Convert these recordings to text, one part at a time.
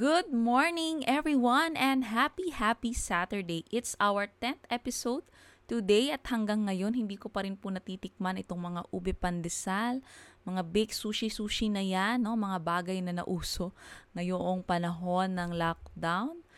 Good morning, everyone, and happy, happy Saturday. It's our 10th episode today at hanggang ngayon, hindi ko pa rin po natitikman itong mga ube pandesal, mga baked sushi-sushi na yan, no? mga bagay na nauso ngayong panahon ng lockdown.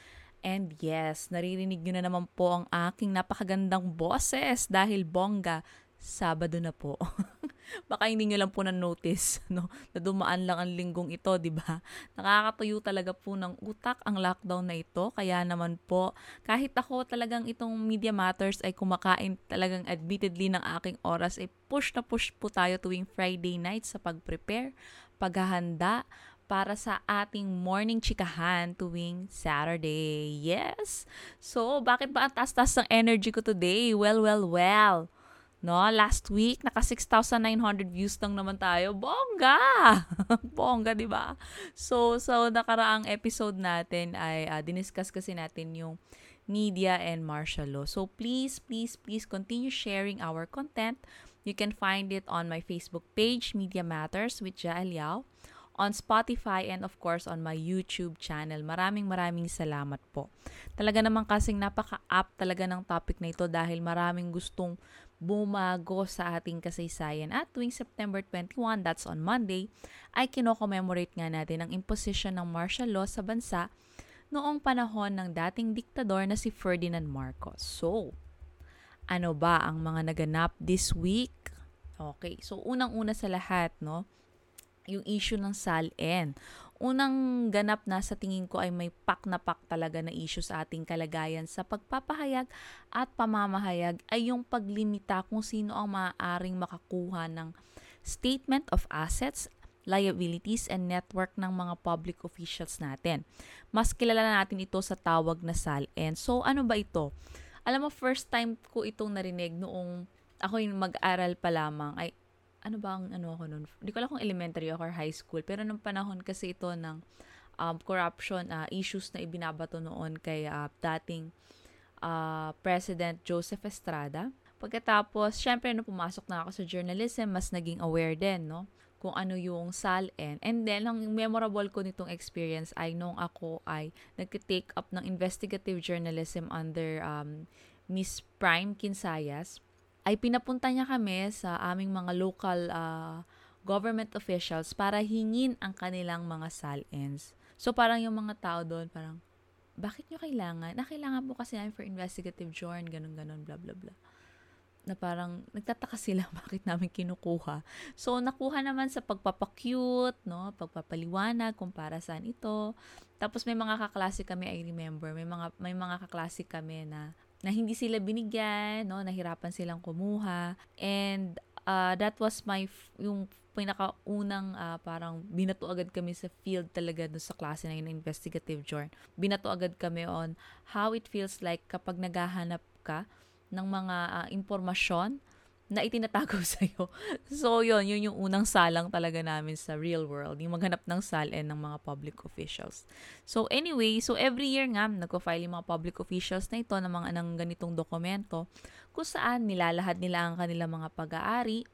And yes, naririnig nyo na naman po ang aking napakagandang boses dahil bongga, Sabado na po. Baka hindi nyo lang po na-notice, no? Na dumaan lang ang linggong ito, di ba? Nakakatuyo talaga po ng utak ang lockdown na ito. Kaya naman po, kahit ako talagang itong Media Matters ay kumakain talagang admittedly ng aking oras, ay push na push po tayo tuwing Friday night sa pag-prepare, paghahanda, para sa ating morning chikahan tuwing Saturday. Yes! So, bakit ba ang taas-taas ng energy ko today? Well, well, well. No, last week naka 6,900 views lang naman tayo. Bongga. Bongga, 'di ba? So so nakaraang episode natin ay uh, diniscuss kasi natin yung media and martial law. So please, please, please continue sharing our content. You can find it on my Facebook page, Media Matters with Jael Yao, on Spotify, and of course on my YouTube channel. Maraming maraming salamat po. Talaga naman kasing napaka-up talaga ng topic na ito dahil maraming gustong bumago sa ating kasaysayan. At tuwing September 21, that's on Monday, ay kino-commemorate nga natin ang imposition ng martial law sa bansa noong panahon ng dating diktador na si Ferdinand Marcos. So, ano ba ang mga naganap this week? Okay, so unang-una sa lahat, no, yung issue ng SALN unang ganap na sa tingin ko ay may pak na pak talaga na issue sa ating kalagayan sa pagpapahayag at pamamahayag ay yung paglimita kung sino ang maaaring makakuha ng statement of assets liabilities and network ng mga public officials natin. Mas kilala natin ito sa tawag na SALN. So, ano ba ito? Alam mo, first time ko itong narinig noong ako yung mag-aral pa lamang ay ano ba ang ano ako noon? Hindi ko alam kung elementary ako or high school. Pero nung panahon kasi ito ng um, corruption uh, issues na ibinabato noon kay uh, dating uh, President Joseph Estrada. Pagkatapos, syempre, nung pumasok na ako sa journalism, mas naging aware din, no? kung ano yung SALN. And then, ang memorable ko nitong experience ay nung ako ay nag-take up ng investigative journalism under um, Miss Prime Kinsayas ay pinapunta niya kami sa aming mga local uh, government officials para hingin ang kanilang mga SALNs. So parang yung mga tao doon parang, bakit nyo kailangan? Na kailangan po kasi namin for investigative journal, ganun, ganun, bla, bla, bla. Na parang nagtataka sila bakit namin kinukuha. So, nakuha naman sa pagpapacute, no? pagpapaliwanag kung para saan ito. Tapos may mga kaklase kami, I remember, may mga, may mga kaklase kami na na hindi sila binigyan, no, nahirapan silang kumuha. And uh, that was my f- yung pinakaunang uh, parang binato agad kami sa field talaga doon sa klase na yun, investigative journal. Binato agad kami on how it feels like kapag naghahanap ka ng mga uh, impormasyon na itinatago sa'yo. So, yun, yun yung unang salang talaga namin sa real world, yung maghanap ng SALN ng mga public officials. So, anyway, so every year nga, nagko-file yung mga public officials na ito ng mga ng ganitong dokumento kung saan nilalahad nila ang kanilang mga pag-aari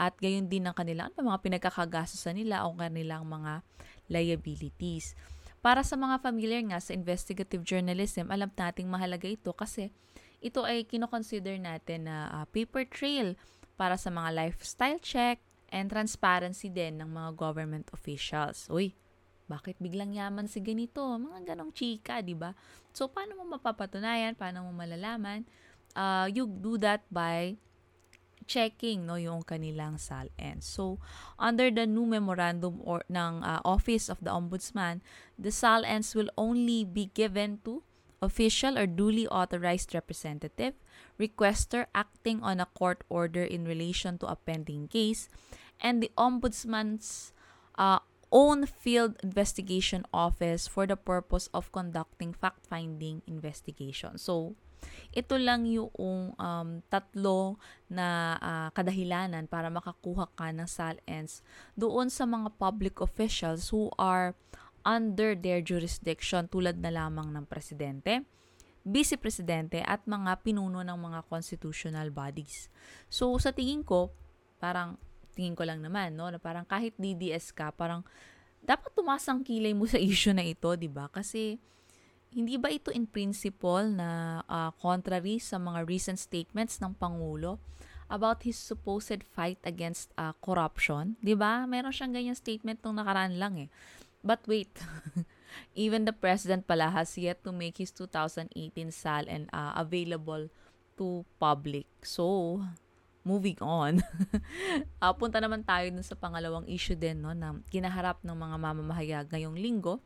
at gayon din ang kanilang ano, mga pinagkakagastusan nila o kanilang mga liabilities. Para sa mga familiar nga sa investigative journalism, alam nating mahalaga ito kasi ito ay kinoconsider natin na uh, paper trail para sa mga lifestyle check and transparency din ng mga government officials. Uy, bakit biglang yaman si ganito? Mga ganong chika, di ba? So, paano mo mapapatunayan? Paano mo malalaman? Uh, you do that by checking no yung kanilang SALN. So, under the new memorandum or ng uh, Office of the Ombudsman, the SALNs will only be given to official or duly authorized representative, requester acting on a court order in relation to a pending case, and the Ombudsman's uh, own field investigation office for the purpose of conducting fact-finding investigation. So, ito lang yung um, tatlo na uh, kadahilanan para makakuha ka ng SALNs doon sa mga public officials who are under their jurisdiction tulad na lamang ng presidente, vice-presidente at mga pinuno ng mga constitutional bodies. So sa tingin ko, parang tingin ko lang naman no, na parang kahit DDS ka, parang dapat tumasang kilay mo sa issue na ito, 'di ba? Kasi hindi ba ito in principle na uh, contrary sa mga recent statements ng Pangulo about his supposed fight against uh, corruption? 'Di ba? Meron siyang ganyan statement nung nakaraan lang eh. But wait. Even the president pala has yet to make his 2018 SAL and uh, available to public. So, moving on. uh, punta naman tayo dun sa pangalawang issue din no, na kinaharap ng mga mamamahayag ngayong linggo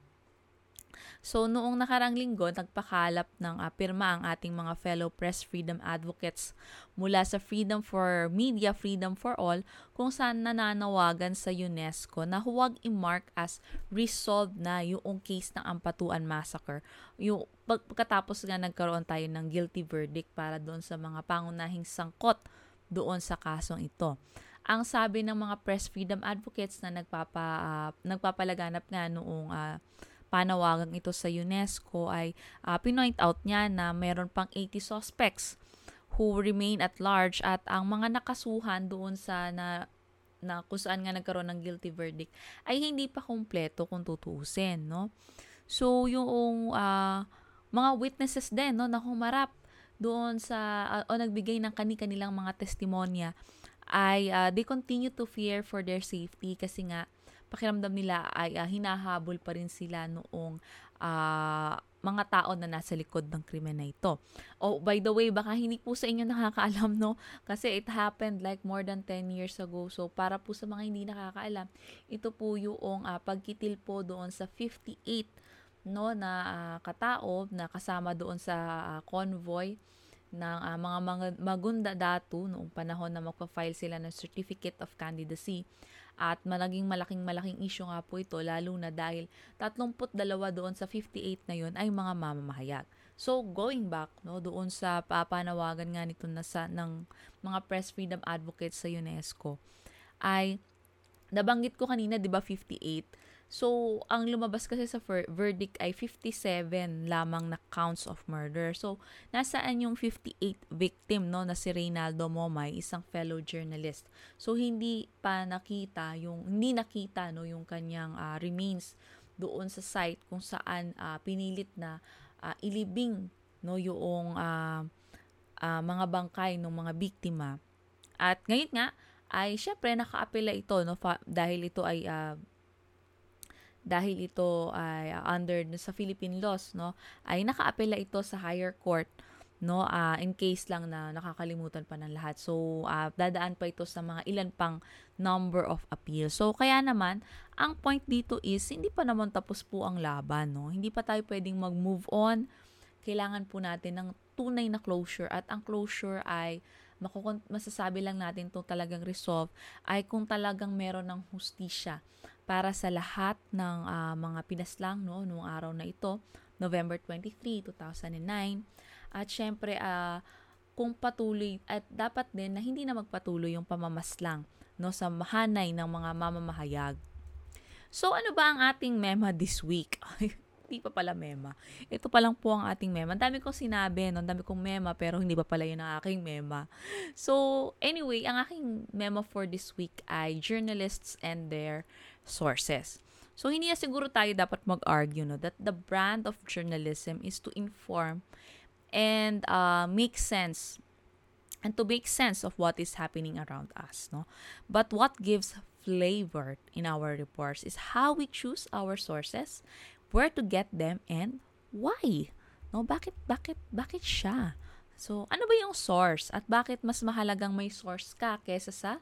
So, noong nakarang linggo, nagpakalap ng uh, ang ating mga fellow press freedom advocates mula sa Freedom for Media, Freedom for All, kung saan nananawagan sa UNESCO na huwag i-mark as resolved na yung case ng Ampatuan Massacre. Yung pagkatapos nga nagkaroon tayo ng guilty verdict para doon sa mga pangunahing sangkot doon sa kasong ito ang sabi ng mga press freedom advocates na nagpapa uh, nagpapalaganap nga noong uh, panawagang ito sa UNESCO ay uh, pinoint out niya na meron pang 80 suspects who remain at large at ang mga nakasuhan doon sa na na kung saan nga nagkaroon ng guilty verdict ay hindi pa kumpleto kung tutuusin, no? So, yung uh, mga witnesses din, no, na humarap doon sa, uh, o nagbigay ng kani-kanilang mga testimonya, ay uh, they continue to fear for their safety kasi nga pakiramdam nila ay uh, hinahabol pa rin sila noong uh, mga tao na nasa likod ng krimen na ito. Oh, by the way, baka hindi po sa inyo nakakaalam, no? Kasi it happened like more than 10 years ago. So, para po sa mga hindi nakakaalam, ito po yung uh, pagkitil po doon sa 58 no na uh, katao na kasama doon sa uh, convoy ng uh, mga, magunda datu noong panahon na magpa-file sila ng certificate of candidacy at malaging malaking malaking issue nga po ito lalo na dahil 32 doon sa 58 na yon ay mga mamamahayag. So going back no doon sa papanawagan nga nito na sa ng mga press freedom advocates sa UNESCO ay nabanggit ko kanina 'di ba 58 So, ang lumabas kasi sa ver- verdict ay 57 lamang na counts of murder. So, nasaan yung 58 victim no na si Reynaldo Momay, isang fellow journalist. So, hindi pa nakita yung hindi nakita no yung kanyang uh, remains doon sa site kung saan uh, pinilit na uh, ilibing no yung uh, uh, mga bangkay ng mga biktima. At ngayon nga ay syempre nakaapela ito no fa- dahil ito ay uh, dahil ito ay uh, under sa Philippine laws no ay nakaapela ito sa higher court no uh, in case lang na nakakalimutan pa ng lahat. So uh, dadaan pa ito sa mga ilan pang number of appeal. So kaya naman ang point dito is hindi pa naman tapos po ang laban no. Hindi pa tayo pwedeng mag-move on. Kailangan po natin ng tunay na closure at ang closure ay makukon- masasabi lang natin to talagang resolve ay kung talagang meron ng hustisya para sa lahat ng uh, mga pinaslang no noong araw na ito, November 23, 2009. At syempre uh, kung patuloy at dapat din na hindi na magpatuloy yung pamamaslang no sa mahanay ng mga mamamahayag. So ano ba ang ating mema this week? Hindi pa pala mema. Ito pa lang po ang ating mema. Ang dami kong sinabi, no? ang dami kong mema, pero hindi pa pala yun ang aking mema. So, anyway, ang aking mema for this week ay journalists and their sources. So, hindi na siguro tayo dapat mag-argue no, that the brand of journalism is to inform and uh, make sense and to make sense of what is happening around us. No? But what gives flavor in our reports is how we choose our sources where to get them and why. No, bakit bakit bakit siya? So, ano ba yung source at bakit mas mahalagang may source ka kaysa sa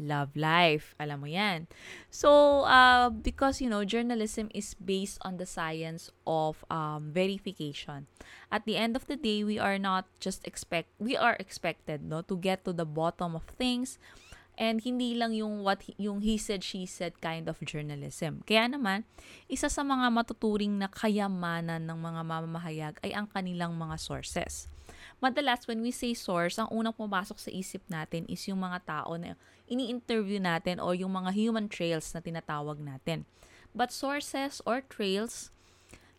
love life? Alam mo 'yan. So, uh, because you know, journalism is based on the science of um, verification. At the end of the day, we are not just expect we are expected no to get to the bottom of things And hindi lang yung what yung he said she said kind of journalism. Kaya naman, isa sa mga matuturing na kayamanan ng mga mamamahayag ay ang kanilang mga sources. Madalas when we say source, ang unang pumasok sa isip natin is yung mga tao na ini-interview natin o yung mga human trails na tinatawag natin. But sources or trails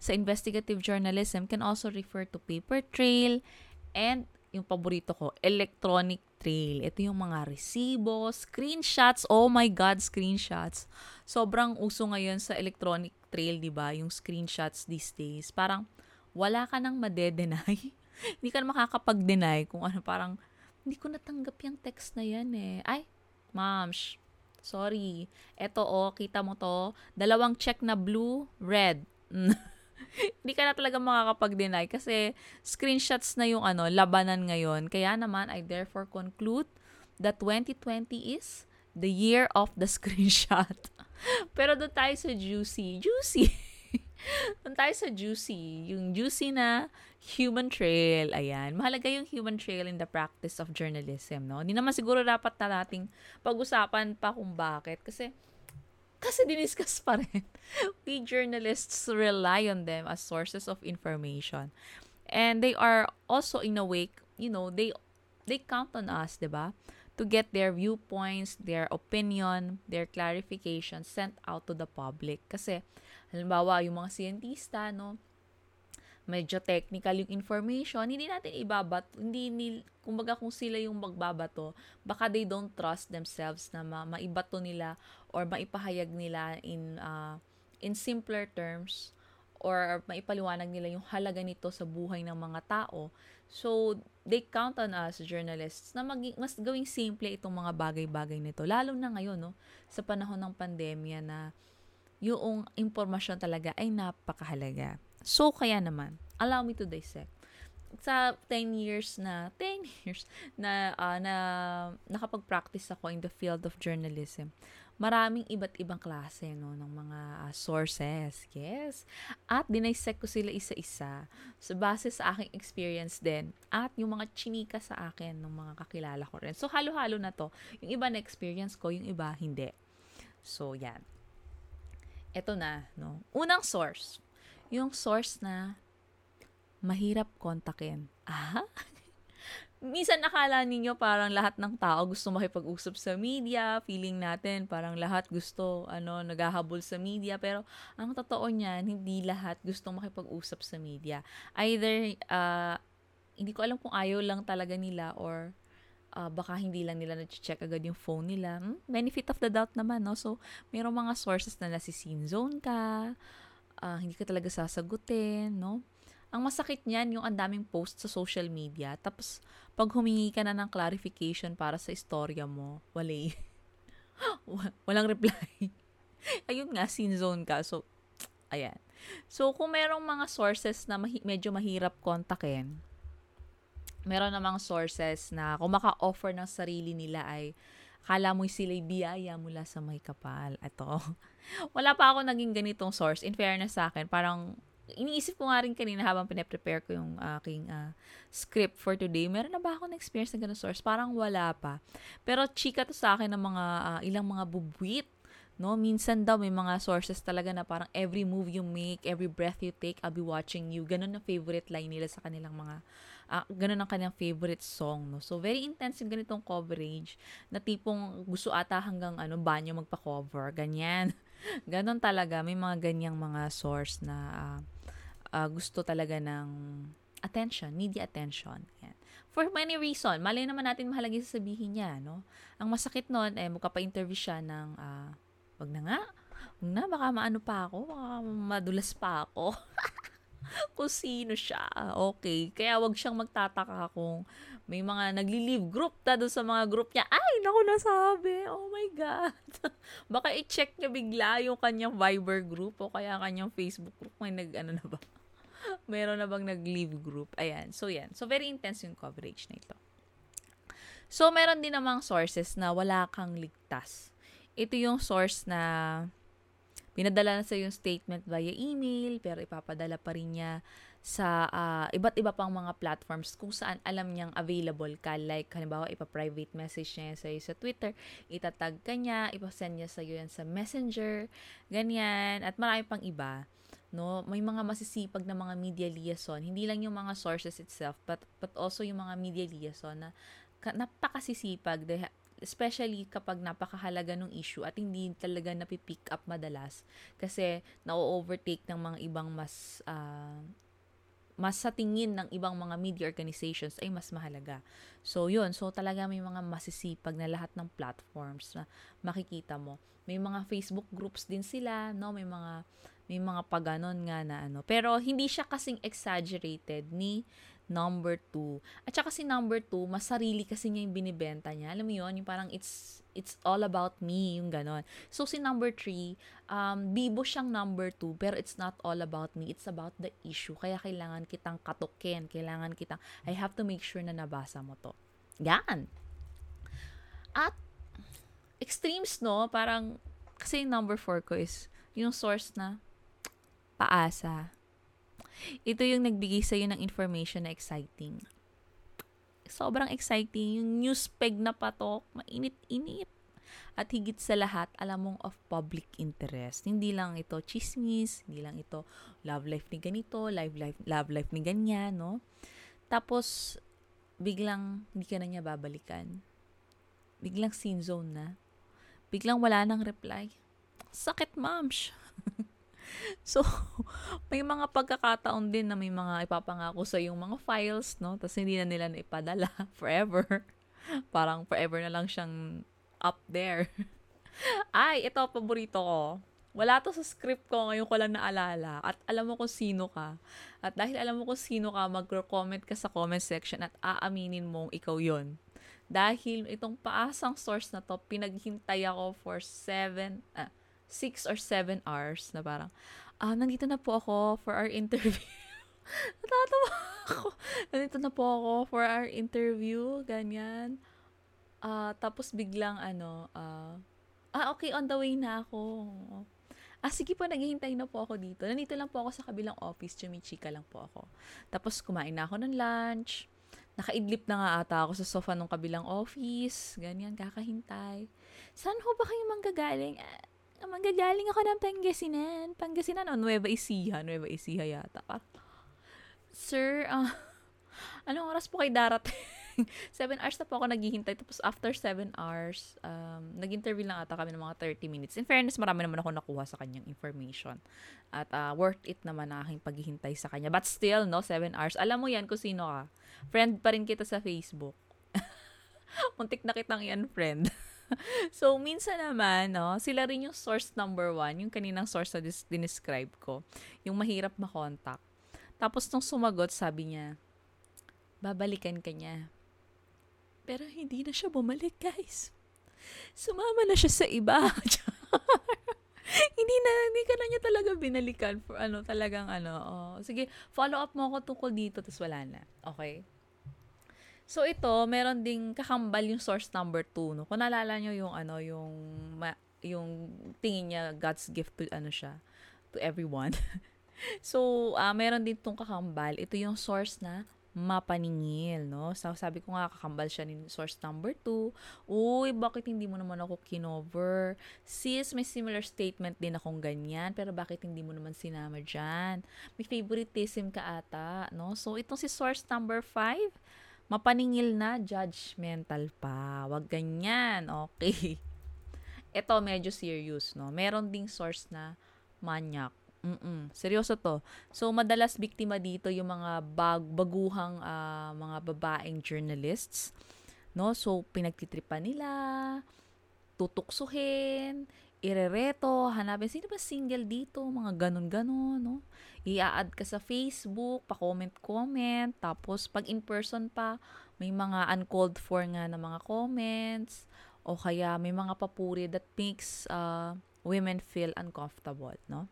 sa investigative journalism can also refer to paper trail and yung paborito ko, electronic trail. Ito yung mga resibo, screenshots. Oh my God, screenshots. sobrang uso ngayon sa electronic trail, di ba? Yung screenshots these days. Parang wala ka nang madedenay. hindi ka na makakapag-deny kung ano, parang hindi ko natanggap yung text na yan eh. Ay, ma'am, sorry. Eto oh, kita mo to. Dalawang check na blue, red. hindi ka na talaga makakapag-deny kasi screenshots na yung ano, labanan ngayon. Kaya naman, I therefore conclude that 2020 is the year of the screenshot. Pero doon tayo sa juicy. Juicy! doon tayo sa juicy. Yung juicy na human trail. Ayan. Mahalaga yung human trail in the practice of journalism, no? Hindi naman siguro dapat na nating pag-usapan pa kung bakit. Kasi, kasi diniscuss pa rin. We journalists rely on them as sources of information. And they are also in a way, you know, they they count on us, 'di ba? to get their viewpoints, their opinion, their clarification sent out to the public. Kasi, halimbawa, yung mga siyentista, no, medyo technical yung information, hindi natin ibabat, hindi, ni, kumbaga kung sila yung magbabato, baka they don't trust themselves na ma, maibato nila or maipahayag nila in, uh, in simpler terms or maipaliwanag nila yung halaga nito sa buhay ng mga tao. So, they count on us journalists na maging, mas gawing simple itong mga bagay-bagay nito. Lalo na ngayon, no, sa panahon ng pandemya na yung impormasyon talaga ay napakahalaga. So, kaya naman, allow me to dissect. Sa 10 years na, 10 years na, uh, na nakapag-practice ako in the field of journalism, maraming iba't ibang klase no ng mga uh, sources. Yes. At dinisect ko sila isa-isa sa base sa aking experience din at yung mga chinika sa akin ng mga kakilala ko rin. So halo-halo na to. Yung iba na experience ko, yung iba hindi. So yan. Ito na, no. Unang source. Yung source na mahirap kontakin. Ah? minsan nakala ninyo parang lahat ng tao gusto makipag-usap sa media, feeling natin parang lahat gusto ano naghahabol sa media, pero ang totoo niyan, hindi lahat gustong makipag-usap sa media. Either uh, hindi ko alam kung ayaw lang talaga nila or uh, baka hindi lang nila na-check agad yung phone nila. Hmm? Benefit of the doubt naman, no? So, mayroong mga sources na nasi scene zone ka, uh, hindi ka talaga sasagutin, no? Ang masakit niyan, yung ang daming post sa social media. Tapos, pag humingi ka na ng clarification para sa istorya mo, wala Walang reply. Ayun nga, sin zone ka. So, ayan. So, kung merong mga sources na mahi- medyo mahirap kontakin, meron namang sources na kung maka-offer ng sarili nila ay kala mo sila'y biyaya mula sa may kapal. Ito. Wala pa ako naging ganitong source. In fairness sa akin, parang iniisip ko nga rin kanina habang pinaprepare ko yung aking uh, script for today, meron na ba ako na-experience na ganun source? Parang wala pa. Pero chika to sa akin ng mga uh, ilang mga bubwit no minsan daw may mga sources talaga na parang every move you make every breath you take I'll be watching you ganun ang favorite line nila sa kanilang mga uh, ganun ang kanilang favorite song no so very intense yung ganitong coverage na tipong gusto ata hanggang ano banyo magpa-cover ganyan ganon talaga may mga ganyang mga source na uh, uh, gusto talaga ng attention, media attention. Yan. For many reason, malay naman natin mahalaga sasabihin niya, no? Ang masakit noon, eh, magkapa-interview siya ng, uh, wag na nga, wag na, baka maano pa ako, baka madulas pa ako. kung sino siya. Okay. Kaya wag siyang magtataka kung may mga nagli-leave group ta doon sa mga group niya. Ay, naku, nasabi. Oh my God. Baka i-check niya bigla yung kanyang Viber group o kaya kanyang Facebook group. May nag, ano na ba? meron na bang nag-leave group. Ayan. So, yan. So, very intense yung coverage na ito. So, meron din namang sources na wala kang ligtas. Ito yung source na pinadala na sa yung statement via email, pero ipapadala pa rin niya sa uh, iba't iba pang mga platforms kung saan alam niyang available ka. Like, halimbawa, ipa-private message niya sa sa Twitter, itatag ka niya, ipasend niya sa iyo yan sa Messenger, ganyan, at marami pang iba no? May mga masisipag na mga media liaison. Hindi lang yung mga sources itself but but also yung mga media liaison na ka, napakasisipag. Dahil especially kapag napakahalaga ng issue at hindi talaga napipick up madalas kasi na-overtake ng mga ibang mas uh, mas sa tingin ng ibang mga media organizations ay mas mahalaga. So, yun. So, talaga may mga masisipag na lahat ng platforms na makikita mo. May mga Facebook groups din sila, no? May mga may mga paganon nga na ano. Pero hindi siya kasing exaggerated ni number two. At saka si number two, mas sarili kasi niya yung binibenta niya. Alam mo yun, yung parang it's, it's all about me, yung ganon. So si number three, um, bibo siyang number two, pero it's not all about me. It's about the issue. Kaya kailangan kitang katukin. Kailangan kitang, I have to make sure na nabasa mo to. Yan. At, extremes, no? Parang, kasi number four ko is, yung source na, paasa ito yung nagbigay sa'yo ng information na exciting. Sobrang exciting. Yung news peg na patok, mainit-init. At higit sa lahat, alam mong of public interest. Hindi lang ito chismis, hindi lang ito love life ni ganito, live life, love life ni ganyan, no? Tapos, biglang hindi ka na niya babalikan. Biglang scene zone na. Biglang wala nang reply. Sakit, ma'am. So, may mga pagkakataon din na may mga ipapangako sa yung mga files, no? Tapos hindi na nila naipadala forever. Parang forever na lang siyang up there. Ay, ito, paborito ko. Wala to sa script ko, ngayon ko lang naalala. At alam mo kung sino ka. At dahil alam mo kung sino ka, mag-comment ka sa comment section at aaminin mong ikaw yon Dahil itong paasang source na to, pinaghintay ako for 7, ah, 6 or 7 hours na parang, ah, nandito na po ako for our interview. Natatawa ako. Nandito na po ako for our interview, ganyan. Uh, tapos biglang ano, uh, ah, okay, on the way na ako. Ah, sige po, naghihintay na po ako dito. Nandito lang po ako sa kabilang office, chumichika lang po ako. Tapos kumain na ako ng lunch. Nakaidlip na nga ata ako sa sofa ng kabilang office. Ganyan, kakahintay. Saan ho ba kayo manggagaling? Ah, manggagaling ako ng Pangasinan. Pangasinan o Nueva Ecija. Nueva Ecija yata. Ah, Sir, uh, anong oras po kayo darating? 7 hours na po ako naghihintay. Tapos after 7 hours, um, nag-interview lang ata kami ng mga 30 minutes. In fairness, marami naman ako nakuha sa kanyang information. At uh, worth it naman na aking paghihintay sa kanya. But still, no, 7 hours. Alam mo yan kung sino ka. Friend pa rin kita sa Facebook. Muntik na kitang yan, friend. so, minsan naman, no, sila rin yung source number one, yung kaninang source na dis- dinescribe ko, yung mahirap makontak. Tapos, nung sumagot, sabi niya, babalikan ka niya. Pero hindi na siya bumalik, guys. Sumama na siya sa iba. hindi na, hindi ka na niya talaga binalikan for ano, talagang ano, oh, sige, follow up mo ako tungkol dito, tapos wala na. Okay? So ito, meron ding kakambal yung source number 2, no. Kung naalala niyo yung ano, yung ma, yung tingin niya God's gift to ano siya, to everyone. so, uh, meron din tong kakambal. Ito yung source na mapaningil, no? So, sabi ko nga, kakambal siya ni source number 2. Uy, bakit hindi mo naman ako kinover? Sis, may similar statement din akong ganyan, pero bakit hindi mo naman sinama dyan? May favoritism ka ata, no? So, itong si source number 5, mapaningil na, judgmental pa. Wag ganyan, okay. Ito, medyo serious, no? Meron ding source na manyak. Mm-mm. Seryoso to. So, madalas biktima dito yung mga bag, baguhang uh, mga babaeng journalists. No? So, pinagtitripan nila, tutuksuhin, irereto, hanapin, sino ba single dito? Mga ganun-ganon, no? I-add ka sa Facebook, pa-comment-comment, tapos pag in-person pa, may mga uncalled for nga na mga comments, o kaya may mga papuri that makes uh, women feel uncomfortable, no?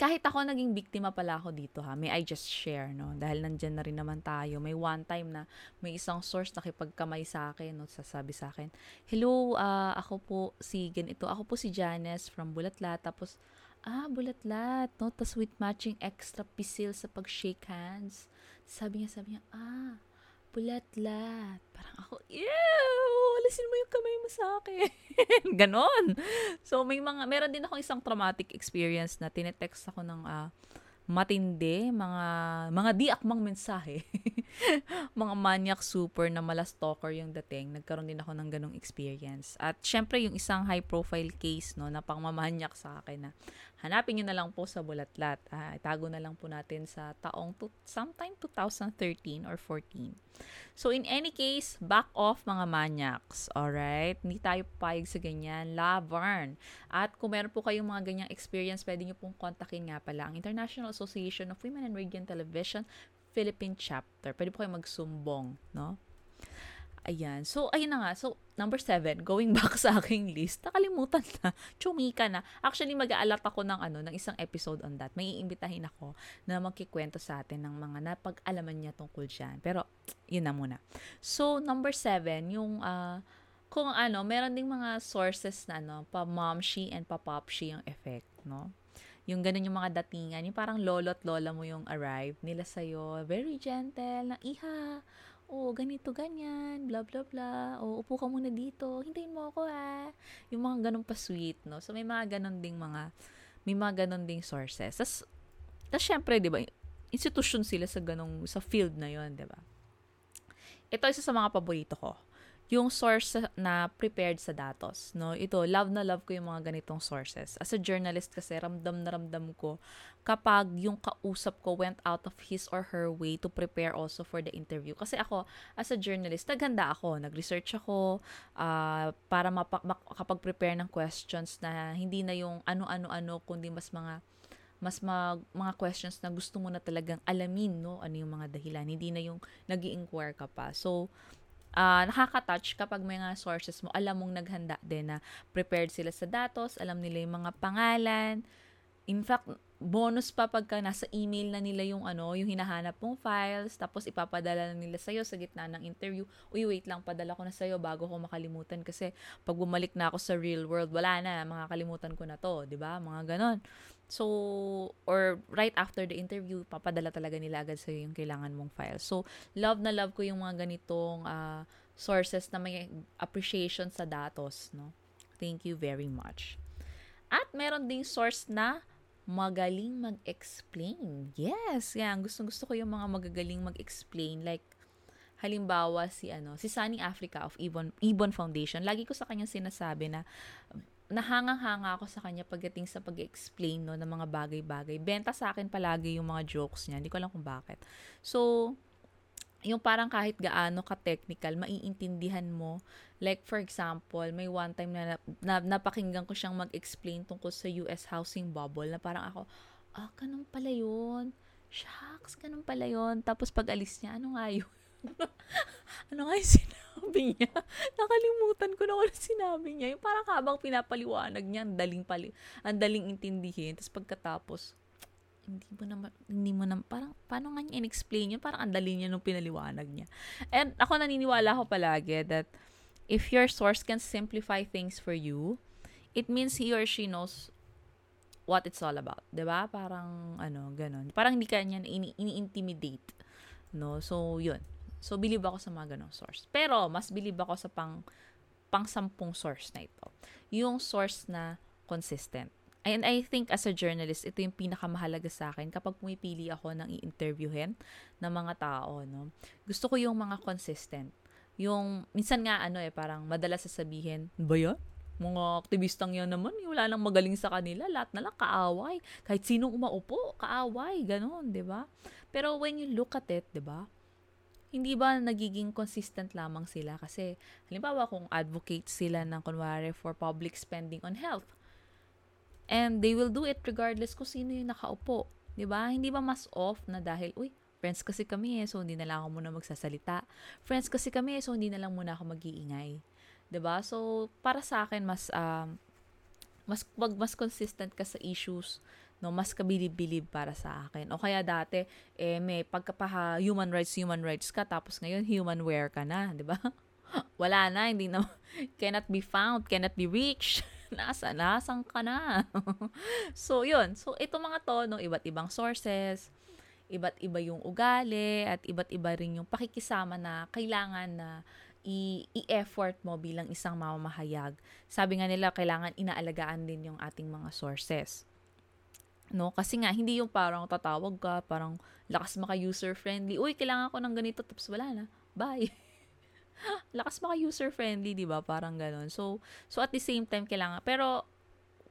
Kahit ako naging biktima pala ako dito ha, may I just share, no? Dahil nandyan na rin naman tayo. May one time na may isang source nakipagkamay sa akin, no? Sasabi sa akin, Hello, uh, ako po si ganito. Ako po si Janice from Bulatlat. Tapos, ah, Bulatlat, no? Tapos with matching extra pisil sa pag-shake hands. Sabi niya, sabi niya, ah, Bulatlat. Parang ako, ew! alisin mo yung kamay mo sa akin. Ganon. So, may mga, meron din ako isang traumatic experience na tinetext ako ng uh, matindi, mga, mga di akmang mensahe. mga manyak super na mala stalker yung dating. Nagkaroon din ako ng ganong experience. At syempre, yung isang high profile case, no, na pangmamanyak sa akin na hanapin nyo na lang po sa bulatlat. Ah, itago na lang po natin sa taong to, sometime 2013 or 14. So, in any case, back off mga maniacs. Alright? Hindi tayo payag sa ganyan. Lavern. At kung meron po kayong mga ganyang experience, pwede nyo pong kontakin nga pala ang International Association of Women and Television Philippine Chapter. Pwede po kayo magsumbong, no? Ayan. So, ayun na nga. So, number seven, going back sa aking list, nakalimutan na. Chumika na. Actually, mag-aalat ako ng, ano, ng isang episode on that. May iimbitahin ako na magkikwento sa atin ng mga napag-alaman niya tungkol dyan. Pero, yun na muna. So, number seven, yung, uh, kung ano, meron ding mga sources na, ano, pa-momshi and pa-popshi yung effect, no? yung ganun yung mga datingan, yung parang lolo't lola mo yung arrive nila sa'yo, very gentle, na iha, oh, ganito, ganyan, bla bla bla, oh, upo ka muna dito, hintayin mo ako ha. Yung mga ganun pa sweet, no? So, may mga ganun ding mga, may mga ganun ding sources. Tas, tas syempre, di ba, institution sila sa ganung, sa field na yon di ba? Ito isa sa mga paborito ko yung source na prepared sa datos, no? Ito, love na love ko yung mga ganitong sources. As a journalist kasi, ramdam na ramdam ko kapag yung kausap ko went out of his or her way to prepare also for the interview. Kasi ako, as a journalist, naghanda ako. Nag-research ako uh, para mapa- makapag-prepare ng questions na hindi na yung ano-ano-ano, kundi mas mga mas mag, mga questions na gusto mo na talagang alamin, no? Ano yung mga dahilan. Hindi na yung nag inquire ka pa. So, uh, nakaka-touch kapag may mga sources mo, alam mong naghanda din na prepared sila sa datos, alam nila yung mga pangalan. In fact, bonus pa pagka nasa email na nila yung ano, yung hinahanap mong files, tapos ipapadala na nila sa'yo sa gitna ng interview. Uy, wait lang, padala ko na sa'yo bago ko makalimutan kasi pag bumalik na ako sa real world, wala na, makakalimutan ko na to, 'di ba? Mga ganon. So, or right after the interview, papadala talaga nila agad sa'yo yung kailangan mong file. So, love na love ko yung mga ganitong uh, sources na may appreciation sa datos, no? Thank you very much. At meron ding source na magaling mag-explain. Yes, yan. Gusto gusto ko yung mga magagaling mag-explain. Like, halimbawa si ano, si Sunny Africa of Ibon Ibon Foundation. Lagi ko sa kanya sinasabi na nahangang-hanga ako sa kanya pagdating sa pag-explain no, ng mga bagay-bagay. Benta sa akin palagi yung mga jokes niya. Hindi ko alam kung bakit. So, yung parang kahit gaano ka-technical, maiintindihan mo. Like, for example, may one time na, na napakinggan ko siyang mag-explain tungkol sa US housing bubble na parang ako, ah, ganun pala yun. Shucks, ganun pala yun. Tapos pag alis niya, ano nga yun? ano nga yung sinabi niya? Nakalimutan ko na kung sinabi niya. Yung parang habang pinapaliwanag niya, ang daling, pali, ang daling intindihin. Tapos pagkatapos, hindi mo na, hindi mo na, parang, paano nga niya in-explain yun? Parang ang dali niya nung pinaliwanag niya. And ako naniniwala ko palagi that if your source can simplify things for you, it means he or she knows what it's all about. ba diba? Parang, ano, ganun. Parang hindi ka niya ini-intimidate. No? So, yun. So, believe ako sa mga ganong source. Pero, mas believe ako sa pang, pang sampung source na ito. Yung source na consistent. And I think as a journalist, ito yung pinakamahalaga sa akin kapag pumipili ako ng i-interviewin ng mga tao. No? Gusto ko yung mga consistent. Yung, minsan nga ano eh, parang madalas sasabihin, ba yan? Mga aktivistang yan naman, wala nang magaling sa kanila, lahat na lang kaaway. Kahit sinong umaupo, kaaway, ganun, di ba? Pero when you look at it, di ba? Hindi ba nagiging consistent lamang sila? Kasi, halimbawa, kung advocate sila ng, kunwari, for public spending on health, and they will do it regardless kung sino yung nakaupo. ba diba? Hindi ba mas off na dahil, uy, friends kasi kami eh, so hindi na lang ako muna magsasalita. Friends kasi kami eh, so hindi na lang muna ako mag-iingay. ba diba? So, para sa akin, mas, um, mas, wag mas consistent ka sa issues no mas kabilib-bilib para sa akin. O kaya dati eh may pagkapaha human rights human rights ka tapos ngayon human wear ka na di ba? Wala na hindi na cannot be found cannot be reached. Nasa nasang ka na? So yun. So ito mga to no iba't ibang sources iba't iba yung ugali at iba't iba rin yung pakikisama na kailangan na i-effort mo bilang isang mamamahayag. Sabi nga nila, kailangan inaalagaan din yung ating mga sources. No? Kasi nga, hindi yung parang tatawag ka, parang lakas maka user-friendly. Uy, kailangan ko ng ganito, tapos wala na. Bye. lakas maka user-friendly, di ba? Parang ganon. So, so at the same time, kailangan, pero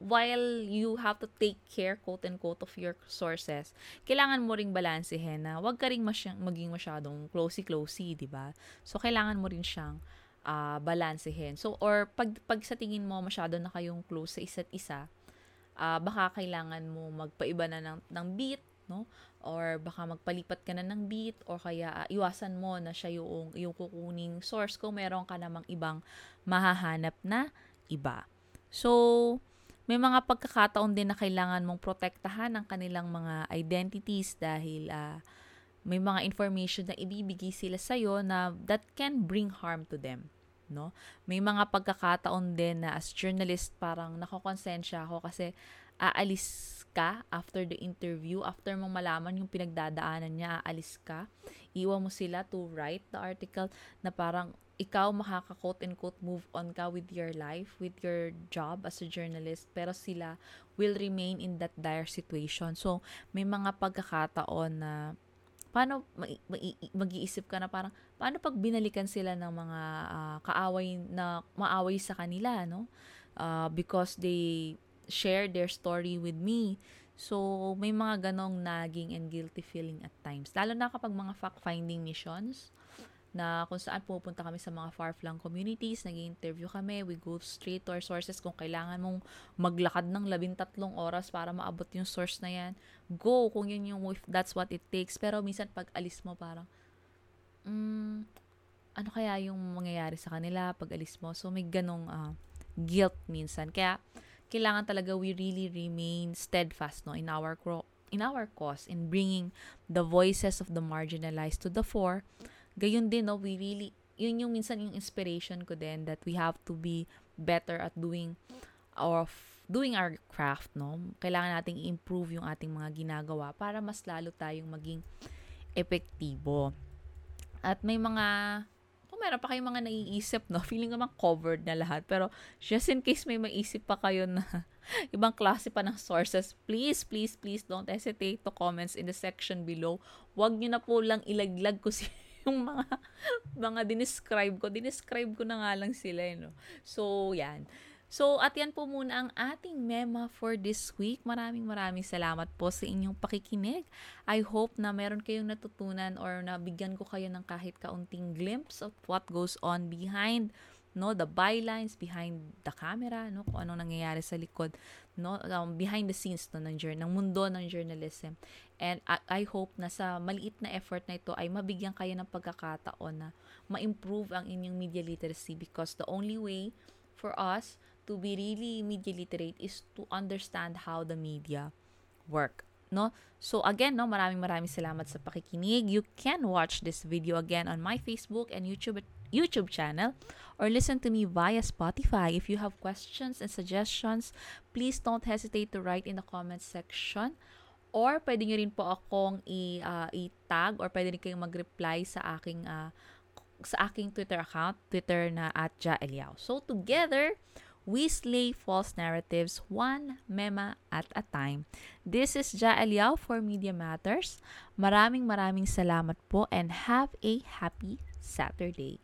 while you have to take care, quote and quote, of your sources, kailangan mo ring balansehin na wag ka ring masyang, maging masyadong closey-closey, di ba? So, kailangan mo rin siyang uh, balansehin. So, or pag, pag sa tingin mo masyado na kayong close sa isa't isa, uh, baka kailangan mo magpaiba na ng, ng beat, no? Or baka magpalipat ka na ng beat or kaya uh, iwasan mo na siya yung, yung kukuning source kung meron ka namang ibang mahahanap na iba. So, may mga pagkakataon din na kailangan mong protektahan ang kanilang mga identities dahil uh, may mga information na ibibigay sila sa iyo na that can bring harm to them no? May mga pagkakataon din na as journalist parang nakokonsensya ako kasi aalis ka after the interview. After mong malaman yung pinagdadaanan niya aalis ka. Iwan mo sila to write the article na parang ikaw makaka-quote and quote move on ka with your life, with your job as a journalist, pero sila will remain in that dire situation. So, may mga pagkakataon na paano mag-iisip ka na parang paano pag binalikan sila ng mga uh, kaaway na maaway sa kanila no? Uh, because they share their story with me. So may mga ganong nagging and guilty feeling at times. Lalo na kapag mga fact finding missions na kung saan pupunta kami sa mga far-flung communities, nag interview kami, we go straight to our sources. Kung kailangan mong maglakad ng labintatlong oras para maabot yung source na yan, go kung yun yung, if that's what it takes. Pero minsan pag alis mo parang, mm, ano kaya yung mangyayari sa kanila pag alis mo? So may ganong uh, guilt minsan. Kaya kailangan talaga we really remain steadfast no in our in our cause in bringing the voices of the marginalized to the fore Gayon din, no, we really, yun yung minsan yung inspiration ko din that we have to be better at doing of doing our craft, no? Kailangan nating i-improve yung ating mga ginagawa para mas lalo tayong maging epektibo. At may mga kung meron pa kayong mga naiisip, no? Feeling naman covered na lahat. Pero just in case may maisip pa kayo na ibang klase pa ng sources, please, please, please don't hesitate to comments in the section below. Huwag nyo na po lang ilaglag ko si yung mga mga dinescribe ko. Dinescribe ko na nga lang sila, eh, no? So, yan. So, at yan po muna ang ating mema for this week. Maraming maraming salamat po sa inyong pakikinig. I hope na meron kayong natutunan or nabigyan ko kayo ng kahit kaunting glimpse of what goes on behind no the bylines behind the camera no kung anong nangyayari sa likod no um, behind the scenes no ng ng mundo ng journalism. And I, I hope na sa maliit na effort na ito ay mabigyan kayo ng pagkakataon na ma-improve ang inyong media literacy because the only way for us to be really media literate is to understand how the media work no? So again no maraming maraming salamat sa pakikinig. You can watch this video again on my Facebook and YouTube YouTube channel or listen to me via Spotify. If you have questions and suggestions, please don't hesitate to write in the comment section or pwede nyo rin po akong i, uh, i-tag or pwede rin kayong mag-reply sa aking uh, sa aking Twitter account, Twitter na at Ja Eliao. So together, we slay false narratives one mema at a time. This is Ja Eliao for Media Matters. Maraming maraming salamat po and have a happy Saturday.